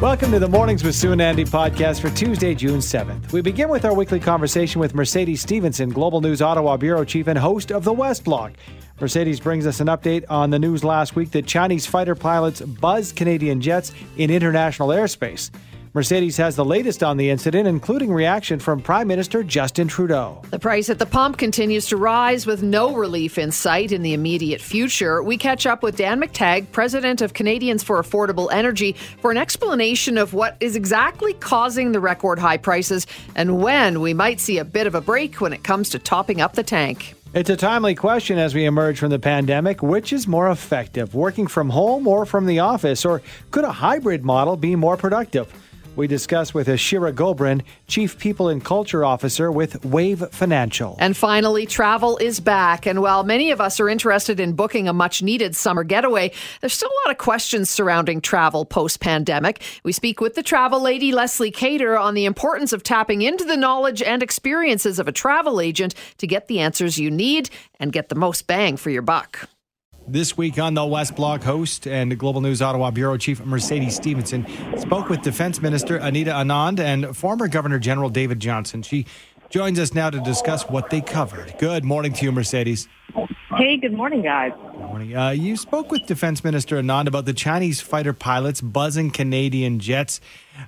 Welcome to the Mornings with Sue and Andy podcast for Tuesday, June 7th. We begin with our weekly conversation with Mercedes Stephenson, Global News Ottawa Bureau Chief and host of the West Block. Mercedes brings us an update on the news last week that Chinese fighter pilots buzzed Canadian jets in international airspace. Mercedes has the latest on the incident, including reaction from Prime Minister Justin Trudeau. The price at the pump continues to rise with no relief in sight in the immediate future. We catch up with Dan McTeague, president of Canadians for Affordable Energy, for an explanation of what is exactly causing the record high prices and when we might see a bit of a break when it comes to topping up the tank. It's a timely question as we emerge from the pandemic. Which is more effective, working from home or from the office? Or could a hybrid model be more productive? We discuss with Ashira Gobrin, Chief People and Culture Officer with Wave Financial. And finally, travel is back. And while many of us are interested in booking a much needed summer getaway, there's still a lot of questions surrounding travel post pandemic. We speak with the travel lady, Leslie Cater, on the importance of tapping into the knowledge and experiences of a travel agent to get the answers you need and get the most bang for your buck. This week on the West Block, host and Global News Ottawa Bureau Chief Mercedes Stephenson spoke with Defense Minister Anita Anand and former Governor General David Johnston. She joins us now to discuss what they covered. Good morning to you, Mercedes. Hey, good morning, guys. Good morning. Uh, you spoke with Defense Minister Anand about the Chinese fighter pilots buzzing Canadian jets,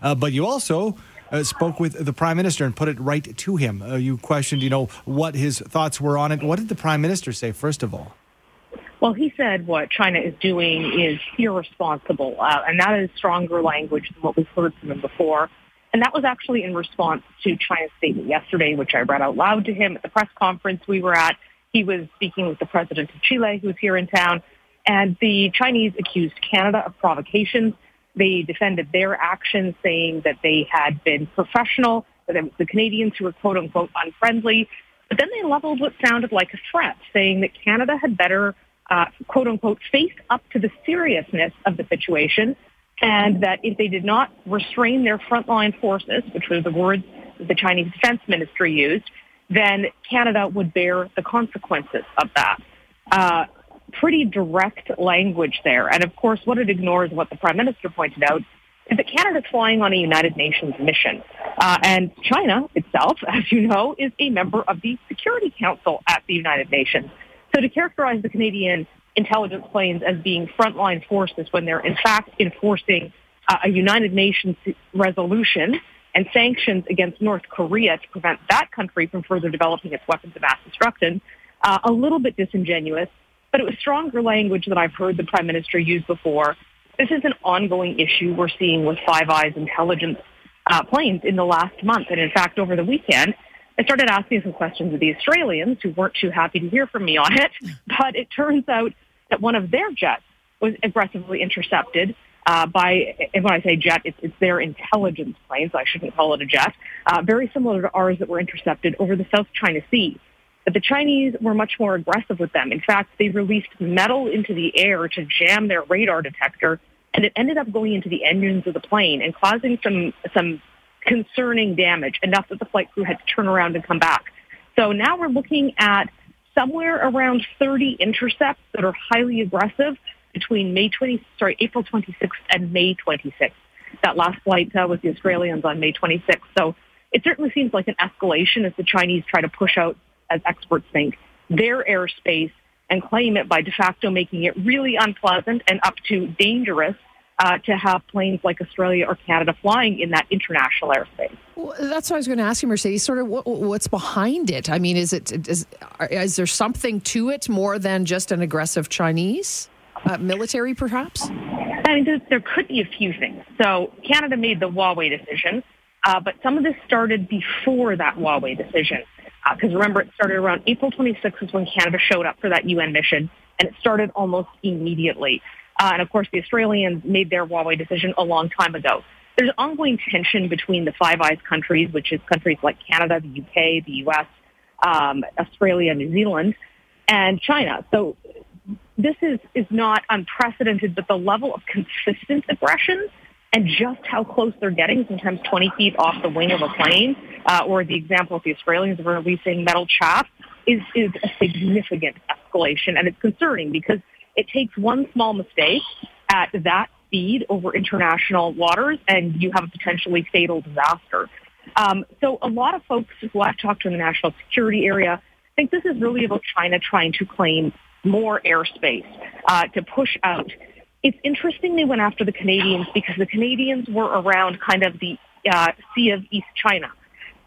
uh, but you also uh, spoke with the Prime Minister and put it right to him. Uh, you questioned, you know, what his thoughts were on it. What did the Prime Minister say, first of all? Well, he said what China is doing is irresponsible, uh, and that is stronger language than what we've heard from him before. And that was actually in response to China's statement yesterday, which I read out loud to him at the press conference we were at. He was speaking with the president of Chile, who was here in town, and the Chinese accused Canada of provocations. They defended their actions, saying that they had been professional, that it was the Canadians who were quote unquote unfriendly. But then they leveled what sounded like a threat, saying that Canada had better uh, quote unquote, face up to the seriousness of the situation and that if they did not restrain their frontline forces, which were the words that the Chinese Defense Ministry used, then Canada would bear the consequences of that. Uh, pretty direct language there. And of course, what it ignores, what the Prime Minister pointed out, is that Canada's flying on a United Nations mission. Uh, and China itself, as you know, is a member of the Security Council at the United Nations. So to characterize the Canadian intelligence planes as being frontline forces when they're in fact enforcing uh, a United Nations resolution and sanctions against North Korea to prevent that country from further developing its weapons of mass destruction, uh, a little bit disingenuous, but it was stronger language that I've heard the Prime Minister use before. This is an ongoing issue we're seeing with Five Eyes intelligence uh, planes in the last month. And in fact, over the weekend, I started asking some questions of the Australians who weren't too happy to hear from me on it. But it turns out that one of their jets was aggressively intercepted uh, by, and when I say jet, it's, it's, their intelligence planes. I shouldn't call it a jet. Uh, very similar to ours that were intercepted over the South China Sea. But the Chinese were much more aggressive with them. In fact, they released metal into the air to jam their radar detector, and it ended up going into the engines of the plane and causing some some concerning damage, enough that the flight crew had to turn around and come back. So now we're looking at somewhere around 30 intercepts that are highly aggressive between May 20, sorry, April 26th and May 26th. That last flight uh, was the Australians on May 26th. So it certainly seems like an escalation as the Chinese try to push out, as experts think, their airspace and claim it by de facto making it really unpleasant and up to dangerous uh, to have planes like Australia or Canada flying in that international airspace. Well, that's what I was going to ask you, Mercedes. Sort of what, what's behind it? I mean, is it is, is there something to it more than just an aggressive Chinese uh, military, perhaps? I mean, there, there, could be a few things. So Canada made the Huawei decision, uh, but some of this started before that Huawei decision. Because uh, remember, it started around April 26th is when Canada showed up for that UN mission, and it started almost immediately. Uh, and of course, the Australians made their Huawei decision a long time ago. There's ongoing tension between the Five Eyes countries, which is countries like Canada, the UK, the US, um, Australia, New Zealand, and China. So this is, is not unprecedented, but the level of consistent aggression and just how close they're getting, sometimes 20 feet off the wing of a plane, uh, or the example of the Australians releasing metal chaff, is, is a significant escalation. And it's concerning because it takes one small mistake at that speed over international waters and you have a potentially fatal disaster. Um, so a lot of folks who I've talked to in the national security area think this is really about China trying to claim more airspace uh, to push out. It's interesting they went after the Canadians because the Canadians were around kind of the uh, Sea of East China.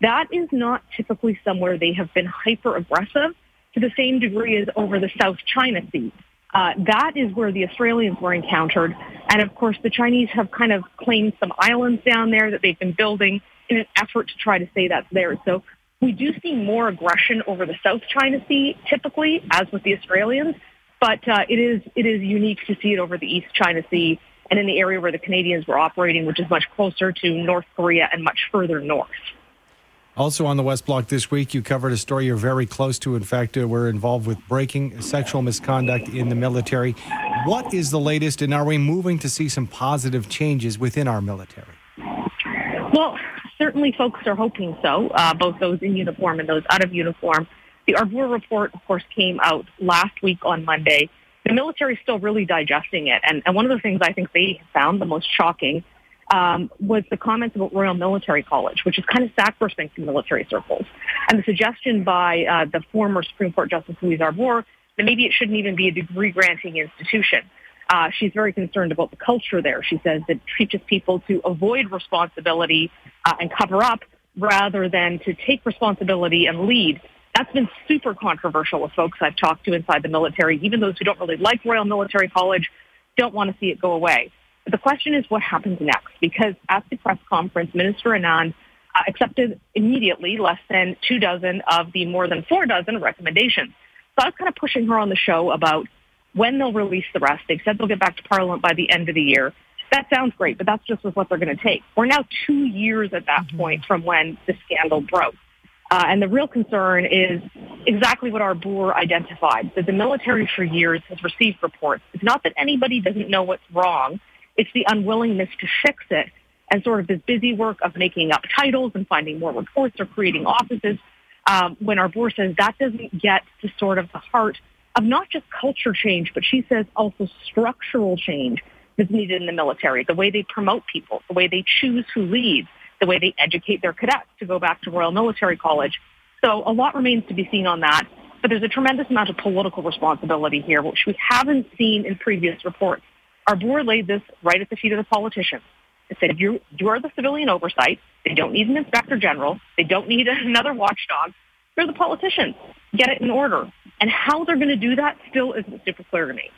That is not typically somewhere they have been hyper aggressive to the same degree as over the South China Sea. Uh, that is where the Australians were encountered. And of course, the Chinese have kind of claimed some islands down there that they've been building in an effort to try to say that's theirs. So we do see more aggression over the South China Sea typically, as with the Australians, but uh, it is it is unique to see it over the East China Sea and in the area where the Canadians were operating, which is much closer to North Korea and much further north. Also on the West Block this week, you covered a story you're very close to. In fact, uh, we're involved with breaking sexual misconduct in the military. What is the latest, and are we moving to see some positive changes within our military? Well, certainly folks are hoping so, uh, both those in uniform and those out of uniform. The Arbour report, of course, came out last week on Monday. The military is still really digesting it. And, and one of the things I think they found the most shocking um, was the comments about Royal Military College, which is kind of sacrosanct in military circles, and the suggestion by uh, the former Supreme Court Justice Louise Arbour that maybe it shouldn't even be a degree-granting institution. Uh, she's very concerned about the culture there. She says it teaches people to avoid responsibility uh, and cover up rather than to take responsibility and lead. That's been super controversial with folks I've talked to inside the military. Even those who don't really like Royal Military College don't want to see it go away. But the question is what happens next? Because at the press conference, Minister Anand uh, accepted immediately less than two dozen of the more than four dozen recommendations. So I was kind of pushing her on the show about when they'll release the rest. They've said they'll get back to Parliament by the end of the year. That sounds great, but that's just what they're going to take. We're now two years at that mm-hmm. point from when the scandal broke. Uh, and the real concern is exactly what our Arbour identified, that the military for years has received reports. It's not that anybody doesn't know what's wrong. It's the unwillingness to fix it and sort of this busy work of making up titles and finding more reports or creating offices. Um, when Arbour says that doesn't get to sort of the heart of not just culture change, but she says also structural change that's needed in the military, the way they promote people, the way they choose who leads, the way they educate their cadets to go back to Royal Military College. So a lot remains to be seen on that. But there's a tremendous amount of political responsibility here, which we haven't seen in previous reports. Arbour laid this right at the feet of the politicians. They said, you, you are the civilian oversight. They don't need an inspector general. They don't need another watchdog. They're the politicians. Get it in order. And how they're going to do that still isn't super clear to me.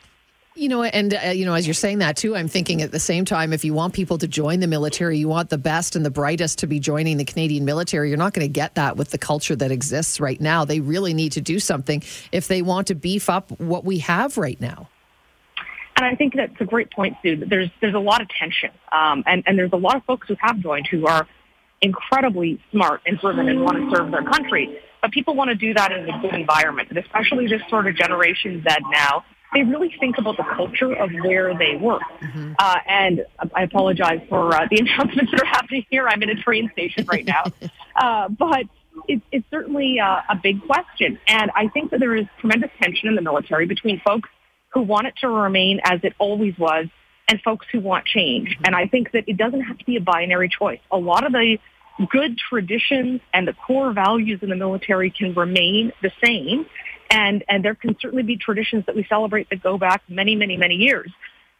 You know, and uh, you know, as you're saying that too, I'm thinking at the same time, if you want people to join the military, you want the best and the brightest to be joining the Canadian military. You're not going to get that with the culture that exists right now. They really need to do something if they want to beef up what we have right now. And I think that's a great point, Sue. There's there's a lot of tension, um, and and there's a lot of folks who have joined who are incredibly smart and driven and want to serve their country. But people want to do that in a good environment, and especially this sort of Generation Z now. They really think about the culture of where they work. Mm-hmm. Uh, and I apologize for uh, the announcements that are happening here. I'm in a train station right now. uh, but it, it's certainly uh, a big question. And I think that there is tremendous tension in the military between folks who want it to remain as it always was and folks who want change. Mm-hmm. And I think that it doesn't have to be a binary choice. A lot of the good traditions and the core values in the military can remain the same. And, and there can certainly be traditions that we celebrate that go back many, many, many years.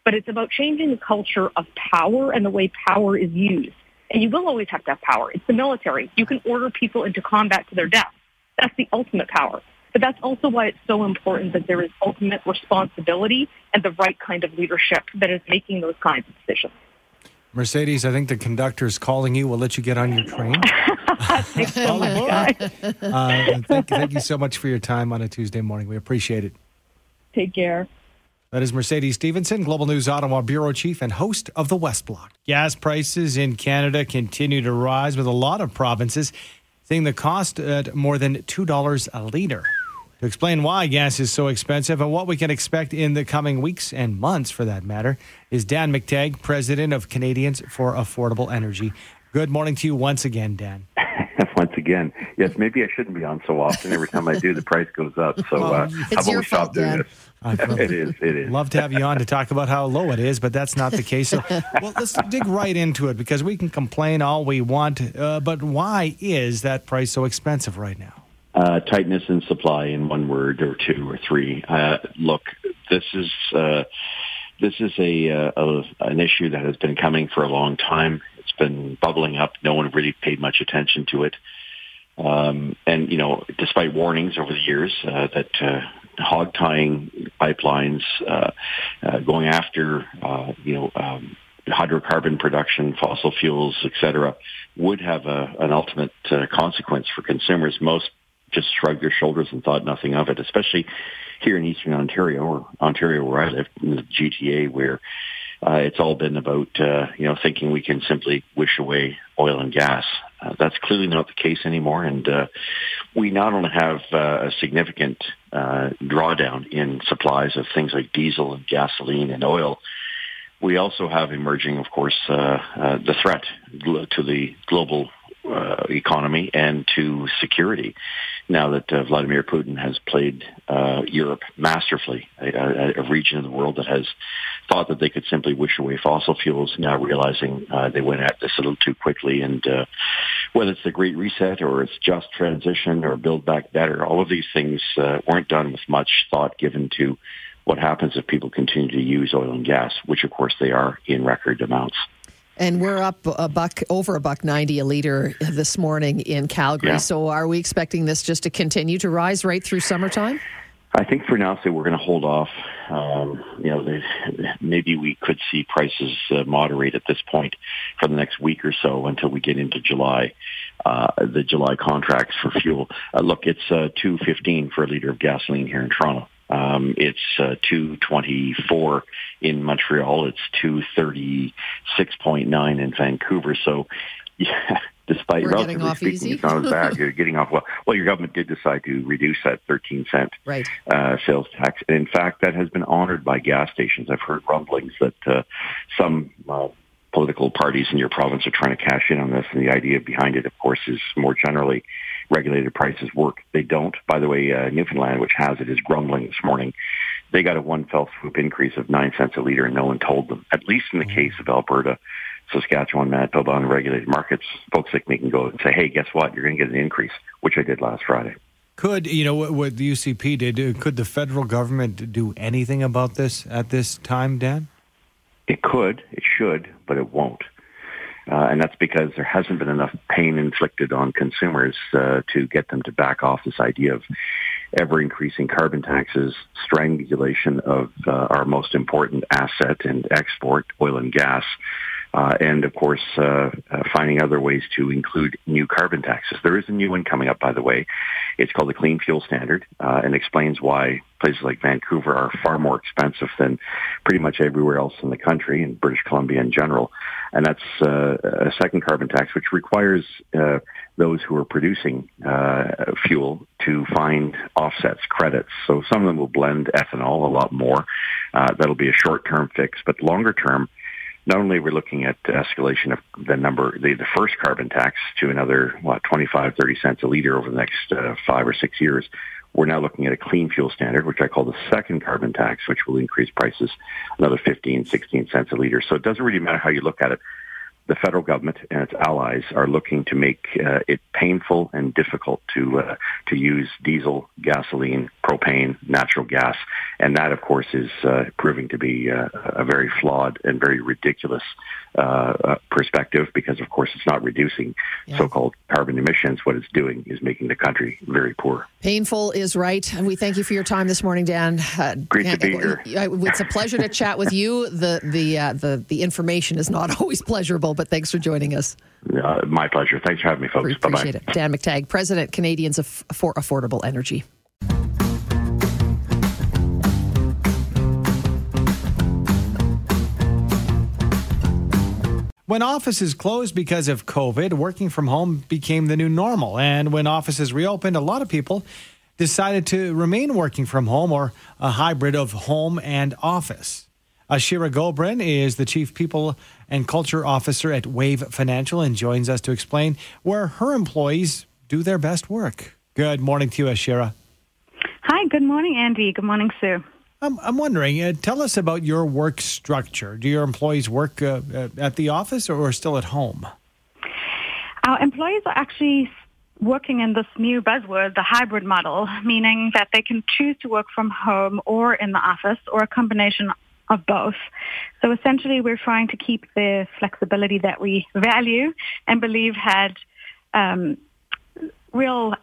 But it's about changing the culture of power and the way power is used. And you will always have to have power. It's the military. You can order people into combat to their death. That's the ultimate power. But that's also why it's so important that there is ultimate responsibility and the right kind of leadership that is making those kinds of decisions. Mercedes, I think the conductor is calling you. We'll let you get on your train. Thanks so much, uh, thank, thank you so much for your time on a Tuesday morning. We appreciate it. Take care. That is Mercedes Stephenson, Global News Ottawa Bureau Chief and host of the West Block. Gas prices in Canada continue to rise with a lot of provinces seeing the cost at more than $2 a litre. To explain why gas is so expensive and what we can expect in the coming weeks and months, for that matter, is Dan McTeague, president of Canadians for Affordable Energy. Good morning to you once again, Dan. once again, yes, maybe I shouldn't be on so often. Every time I do, the price goes up. So uh, I've always stopped doing this. it is. It is. Love to have you on to talk about how low it is, but that's not the case. So, well, let's dig right into it because we can complain all we want, uh, but why is that price so expensive right now? Uh, tightness in supply, in one word or two or three. Uh, look, this is uh, this is a, uh, a, an issue that has been coming for a long time. It's been bubbling up. No one really paid much attention to it. Um, and you know, despite warnings over the years uh, that uh, hog tying pipelines, uh, uh, going after uh, you know um, hydrocarbon production, fossil fuels, etc., would have a, an ultimate uh, consequence for consumers. Most just shrugged their shoulders and thought nothing of it, especially here in Eastern Ontario or Ontario where I live, in the GTA, where uh, it's all been about, uh, you know, thinking we can simply wish away oil and gas. Uh, that's clearly not the case anymore. And uh, we not only have uh, a significant uh, drawdown in supplies of things like diesel and gasoline and oil, we also have emerging, of course, uh, uh, the threat to the global uh, economy and to security. Now that uh, Vladimir Putin has played uh, Europe masterfully, a, a, region of the world that has thought that they could simply wish away fossil fuels, now realizing uh, they went at this a little too quickly. And uh, whether it's the Great Reset or it's just transition or Build Back Better, all of these things uh, weren't done with much thought given to what happens if people continue to use oil and gas, which of course they are in record amounts. And we're up a buck over a buck ninety a liter this morning in Calgary. Yeah. So are we expecting this just to continue to rise right through summertime? I think for now, say we're going to hold off. Um, you know, maybe we could see prices uh, moderate at this point for the next week or so until we get into July. Uh, the July contracts for fuel. Uh, look, it's uh, two fifteen for a liter of gasoline here in Toronto. Um, it's uh, 224 in Montreal. It's 236.9 in Vancouver. So, yeah, despite We're relatively speaking, easy. it's not as bad. You're getting off well. Well, your government did decide to reduce that 13 cent right. uh, sales tax, and in fact, that has been honored by gas stations. I've heard rumblings that uh, some. Uh, political parties in your province are trying to cash in on this, and the idea behind it, of course, is more generally regulated prices work. They don't. By the way, uh, Newfoundland, which has it, is grumbling this morning. They got a one fell swoop increase of nine cents a liter, and no one told them. At least in the mm-hmm. case of Alberta, Saskatchewan, Manitoba, unregulated markets, folks like me can go and say, "Hey, guess what? You're going to get an increase," which I did last Friday. Could you know what, what the UCP did? Uh, could the federal government do anything about this at this time, Dan? It could, it should, but it won't. Uh, and that's because there hasn't been enough pain inflicted on consumers uh, to get them to back off this idea of ever increasing carbon taxes, strangulation of uh, our most important asset and export, oil and gas, uh, and of course, uh, uh, finding other ways to include new carbon taxes. There is a new one coming up, by the way. It's called the Clean Fuel Standard, and explains why places like Vancouver are far more expensive than pretty much everywhere else in the country and British Columbia in general. And that's uh, a second carbon tax, which requires uh, those who are producing fuel to find offsets, credits. So some of them will blend ethanol a lot more. that'll be a short-term fix, but longer term not only are we looking at escalation of the number, the, the first carbon tax to another, what, 25, 30 cents a liter over the next uh, five or six years, we're now looking at a clean fuel standard, which I call the second carbon tax, which will increase prices another 15, 16 cents a liter. So it doesn't really matter how you look at it the federal government and its allies are looking to make uh, it painful and difficult to uh, to use diesel, gasoline, propane, natural gas, and that, of course, is uh, proving to be uh, a very flawed and very ridiculous uh, uh, perspective because, of course, it's not reducing yeah. so-called carbon emissions. What it's doing is making the country very poor. Painful is right, and we thank you for your time this morning, Dan. Great to be here. It's a pleasure to chat with you. The the the the information is not always pleasurable but thanks for joining us. Uh, my pleasure. Thanks for having me, folks. Bye bye. Dan McTeague, President, Canadians for Affordable Energy. When offices closed because of COVID, working from home became the new normal. And when offices reopened, a lot of people decided to remain working from home or a hybrid of home and office. Ashira Gobrin is the Chief People and Culture Officer at Wave Financial and joins us to explain where her employees do their best work. Good morning to you, Ashira. Hi, good morning, Andy. Good morning, Sue. I'm, I'm wondering, uh, tell us about your work structure. Do your employees work uh, at the office or still at home? Our employees are actually working in this new buzzword, the hybrid model, meaning that they can choose to work from home or in the office or a combination of both. So essentially, we're trying to keep the flexibility that we value and believe had um, real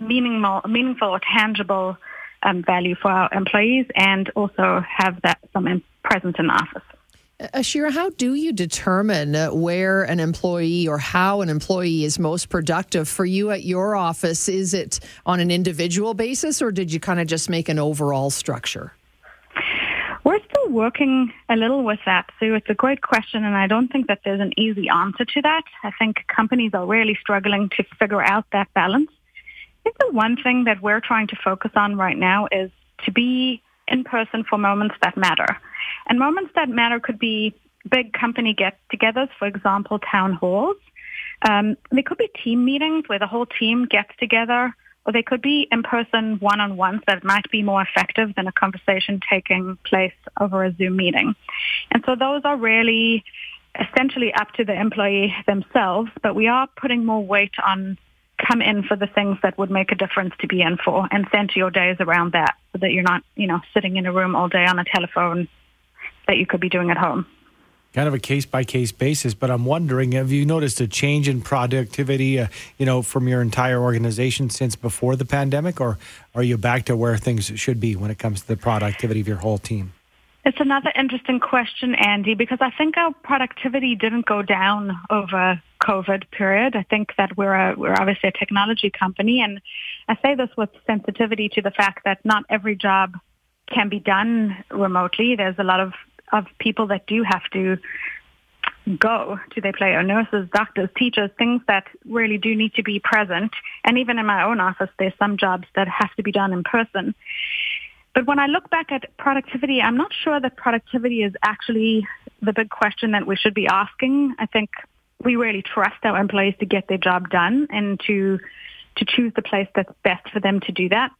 meaningful, meaningful or tangible um, value for our employees and also have that some presence in the office. Ashira, how do you determine where an employee or how an employee is most productive for you at your office? Is it on an individual basis or did you kind of just make an overall structure? We're still working a little with that, Sue. It's a great question, and I don't think that there's an easy answer to that. I think companies are really struggling to figure out that balance. I think the one thing that we're trying to focus on right now is to be in person for moments that matter. And moments that matter could be big company get-togethers, for example, town halls. Um, they could be team meetings where the whole team gets together, or they could be in-person one-on-ones that might be more effective than a conversation taking place over a Zoom meeting. And so those are really essentially up to the employee themselves, but we are putting more weight on come in for the things that would make a difference to be in for and center your days around that so that you're not, you know, sitting in a room all day on a telephone that you could be doing at home. Kind of a case by case basis, but I'm wondering have you noticed a change in productivity, uh, you know, from your entire organization since before the pandemic, or are you back to where things should be when it comes to the productivity of your whole team? It's another interesting question, Andy, because I think our productivity didn't go down over COVID period. I think that we're a, we're obviously a technology company, and I say this with sensitivity to the fact that not every job can be done remotely. There's a lot of of people that do have to go to their play, or nurses, doctors, teachers, things that really do need to be present. And even in my own office, there's some jobs that have to be done in person. But when I look back at productivity, I'm not sure that productivity is actually the big question that we should be asking. I think we really trust our employees to get their job done and to to choose the place that's best for them to do that.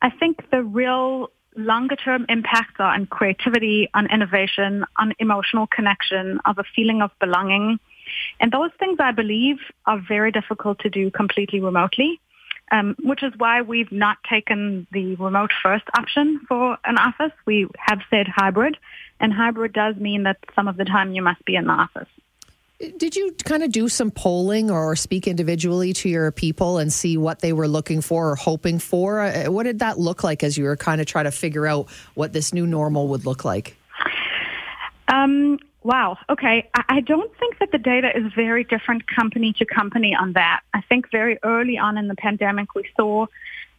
I think the real longer term impacts are on creativity, on innovation, on emotional connection, of a feeling of belonging. And those things I believe are very difficult to do completely remotely um, which is why we've not taken the remote first option for an office. We have said hybrid, and hybrid does mean that some of the time you must be in the office. Did you kind of do some polling or speak individually to your people and see what they were looking for or hoping for? Uh, what did that look like as you were kind of trying to figure out what this new normal would look like? Um, Wow. Okay. I don't think that the data is very different company to company on that. I think very early on in the pandemic, we saw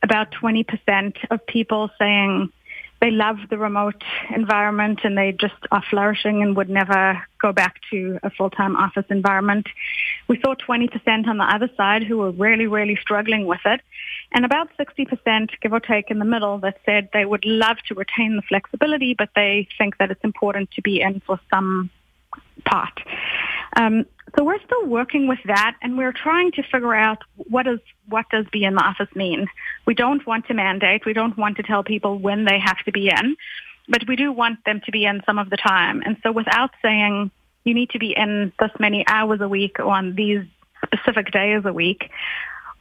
about 20% of people saying they love the remote environment and they just are flourishing and would never go back to a full-time office environment. We saw 20% on the other side who were really, really struggling with it. And about 60%, give or take in the middle, that said they would love to retain the flexibility, but they think that it's important to be in for some part. Um, so we're still working with that, and we're trying to figure out what does what does be in the office mean. We don't want to mandate. We don't want to tell people when they have to be in, but we do want them to be in some of the time. And so without saying you need to be in this many hours a week or on these specific days a week,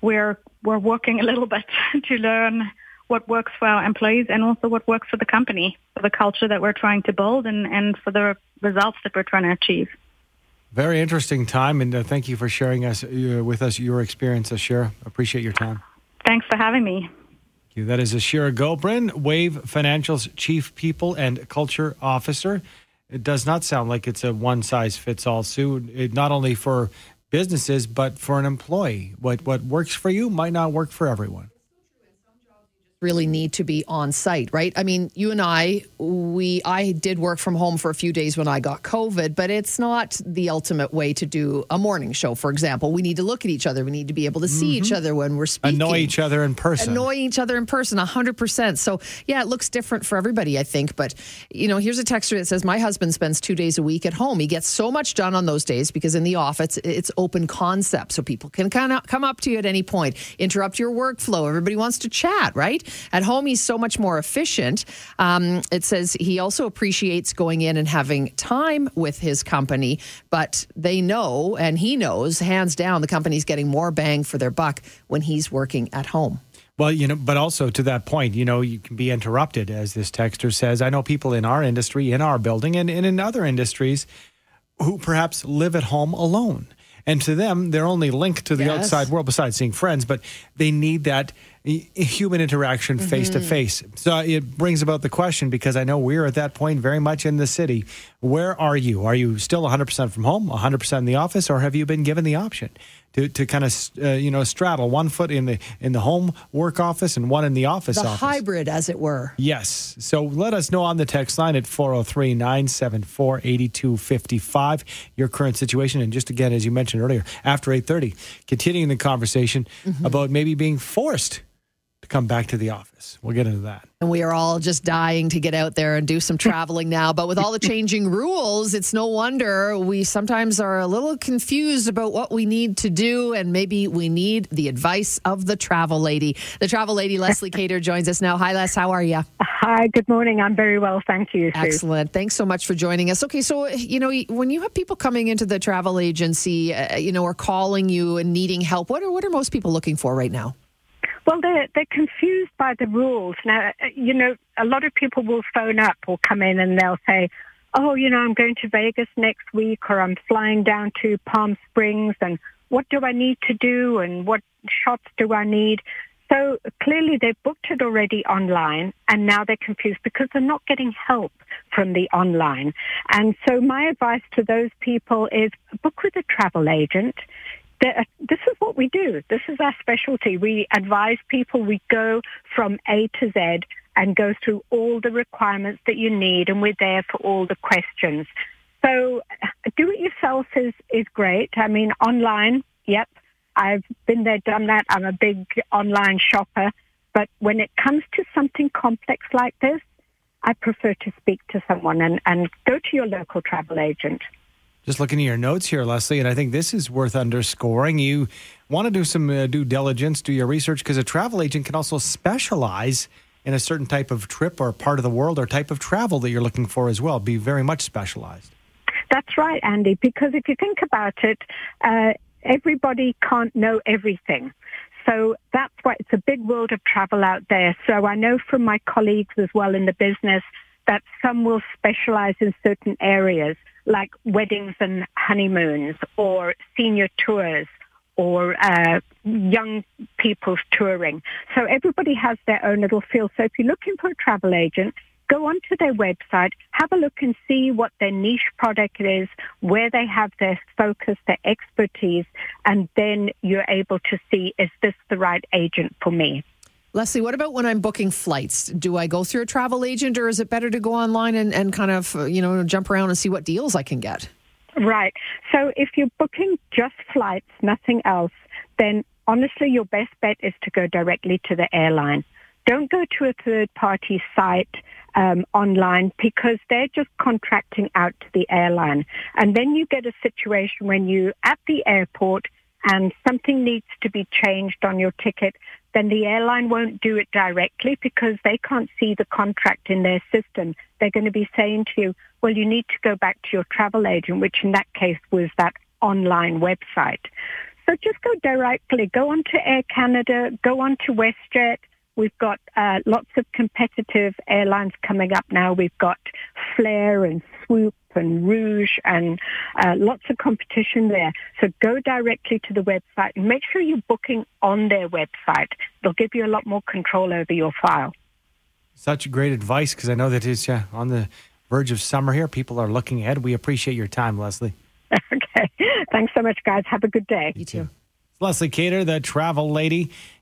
we're we're working a little bit to learn what works for our employees and also what works for the company, for the culture that we're trying to build and, and for the results that we're trying to achieve. Very interesting time, and uh, thank you for sharing us uh, with us your experience, Ashira. Appreciate your time. Thanks for having me. Thank you. That is Ashira Gobrin, Wave Financial's Chief People and Culture Officer. It does not sound like it's a one size fits all suit, it, not only for businesses, but for an employee. What, what works for you might not work for everyone. Really need to be on site, right? I mean, you and I, we I did work from home for a few days when I got COVID, but it's not the ultimate way to do a morning show, for example. We need to look at each other. We need to be able to see mm-hmm. each other when we're speaking. Annoy each other in person. Annoy each other in person, 100%. So, yeah, it looks different for everybody, I think. But, you know, here's a texture that says, My husband spends two days a week at home. He gets so much done on those days because in the office, it's open concept. So people can kind of come up to you at any point, interrupt your workflow. Everybody wants to chat, right? At home, he's so much more efficient. Um, it says he also appreciates going in and having time with his company, but they know, and he knows, hands down, the company's getting more bang for their buck when he's working at home. Well, you know, but also to that point, you know, you can be interrupted, as this texter says. I know people in our industry, in our building, and, and in other industries who perhaps live at home alone. And to them, they're only linked to the yes. outside world besides seeing friends, but they need that human interaction face to face. So it brings about the question because I know we're at that point very much in the city. Where are you? Are you still 100% from home, 100% in the office, or have you been given the option? to, to kind of uh, you know straddle one foot in the in the home work office and one in the office the office. hybrid as it were yes so let us know on the text line at 403-974-8255 your current situation and just again as you mentioned earlier after 8.30 continuing the conversation mm-hmm. about maybe being forced come back to the office. We'll get into that. And we are all just dying to get out there and do some traveling now. But with all the changing rules, it's no wonder we sometimes are a little confused about what we need to do. And maybe we need the advice of the travel lady. The travel lady, Leslie Cater, joins us now. Hi, Les. How are you? Hi, good morning. I'm very well. Thank you. Sue. Excellent. Thanks so much for joining us. Okay, so, you know, when you have people coming into the travel agency, uh, you know, or calling you and needing help, what are, what are most people looking for right now? Well, they're, they're confused by the rules. Now, uh, you know, a lot of people will phone up or come in and they'll say, oh, you know, I'm going to Vegas next week or I'm flying down to Palm Springs and what do I need to do and what shots do I need? So clearly they've booked it already online and now they're confused because they're not getting help from the online. And so my advice to those people is book with a travel agent this is what we do. This is our specialty. We advise people. We go from A to Z and go through all the requirements that you need, and we're there for all the questions. So do it yourself is, is great. I mean, online, yep, I've been there, done that. I'm a big online shopper. But when it comes to something complex like this, I prefer to speak to someone and, and go to your local travel agent. Just looking at your notes here, Leslie, and I think this is worth underscoring. You want to do some uh, due diligence, do your research, because a travel agent can also specialize in a certain type of trip or part of the world or type of travel that you're looking for as well. Be very much specialized. That's right, Andy, because if you think about it, uh, everybody can't know everything. So that's why it's a big world of travel out there. So I know from my colleagues as well in the business that some will specialize in certain areas like weddings and honeymoons or senior tours or uh, young people's touring. So everybody has their own little feel. So if you're looking for a travel agent, go onto their website, have a look and see what their niche product is, where they have their focus, their expertise, and then you're able to see, is this the right agent for me? Leslie, what about when I'm booking flights? Do I go through a travel agent or is it better to go online and, and kind of, uh, you know, jump around and see what deals I can get? Right. So if you're booking just flights, nothing else, then honestly, your best bet is to go directly to the airline. Don't go to a third party site um, online because they're just contracting out to the airline. And then you get a situation when you're at the airport and something needs to be changed on your ticket then the airline won't do it directly because they can't see the contract in their system. They're going to be saying to you, well, you need to go back to your travel agent, which in that case was that online website. So just go directly, go on to Air Canada, go on to WestJet. We've got uh, lots of competitive airlines coming up now. We've got Flair and Swoop and Rouge and uh, lots of competition there. So go directly to the website and make sure you're booking on their website. They'll give you a lot more control over your file. Such great advice because I know that it's yeah, on the verge of summer here. People are looking ahead. We appreciate your time, Leslie. okay. Thanks so much, guys. Have a good day. You too. Leslie Cater, the travel lady.